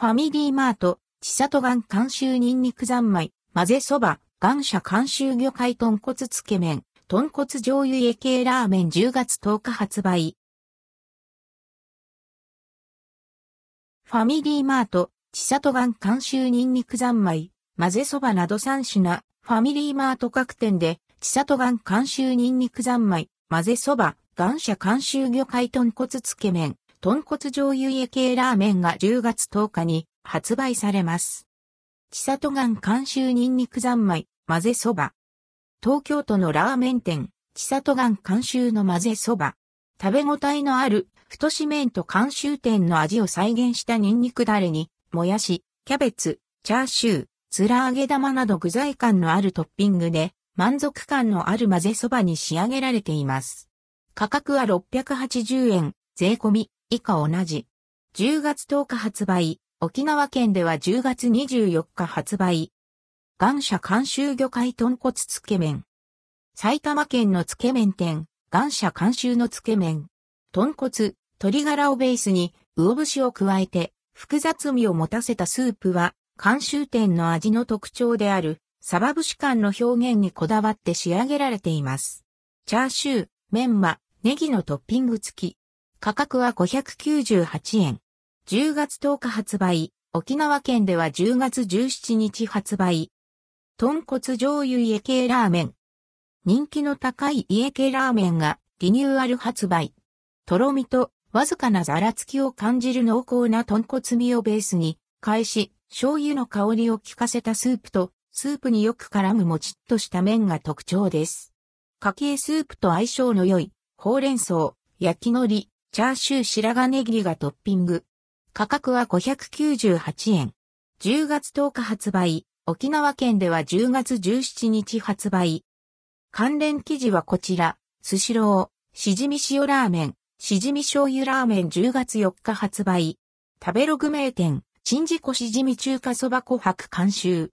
ファミリーマート、千里岩監修ニンニク三昧、混ぜそば、岩社監修魚介豚骨つけ麺、豚骨醤油家系ラーメン10月10日発売。ファミリーマート、千里岩監修ニンニク三昧、混ぜそばなど3品、ファミリーマート各店で、千里岩監修ニンニク三昧、混ぜそば、岩社監修魚介豚骨つけ麺、豚骨醤油家系ラーメンが10月10日に発売されます。千里岩監修ニンニク三昧、混ぜそば。東京都のラーメン店、千里岩監修の混ぜそば。食べ応えのある、太し麺と監修店の味を再現したニンニクダレに、もやし、キャベツ、チャーシュー、つら揚げ玉など具材感のあるトッピングで、満足感のある混ぜそばに仕上げられています。価格は680円、税込み、以下同じ。10月10日発売、沖縄県では10月24日発売。岩社監修魚介豚骨つけ麺。埼玉県のつけ麺店、岩社監修のつけ麺。豚骨、鶏ガラをベースに、魚節を加えて、複雑味を持たせたスープは、監修店の味の特徴である、サバ節感の表現にこだわって仕上げられています。チャーシュー、メンマ、ネギのトッピング付き。価格は598円。10月10日発売。沖縄県では10月17日発売。豚骨醤油家系ラーメン。人気の高い家系ラーメンがリニューアル発売。とろみとわずかなざらつきを感じる濃厚な豚骨味をベースに、返し、醤油の香りを効かせたスープと、スープによく絡むもちっとした麺が特徴です。家系スープと相性の良い、ほうれん草、焼き海苔、チャーシュー白髪ネギがトッピング。価格は598円。10月10日発売。沖縄県では10月17日発売。関連記事はこちら。スシロー、しじみ塩ラーメン、しじみ醤油ラーメン10月4日発売。食べログ名店、新次湖しじみ中華そば琥珀監修。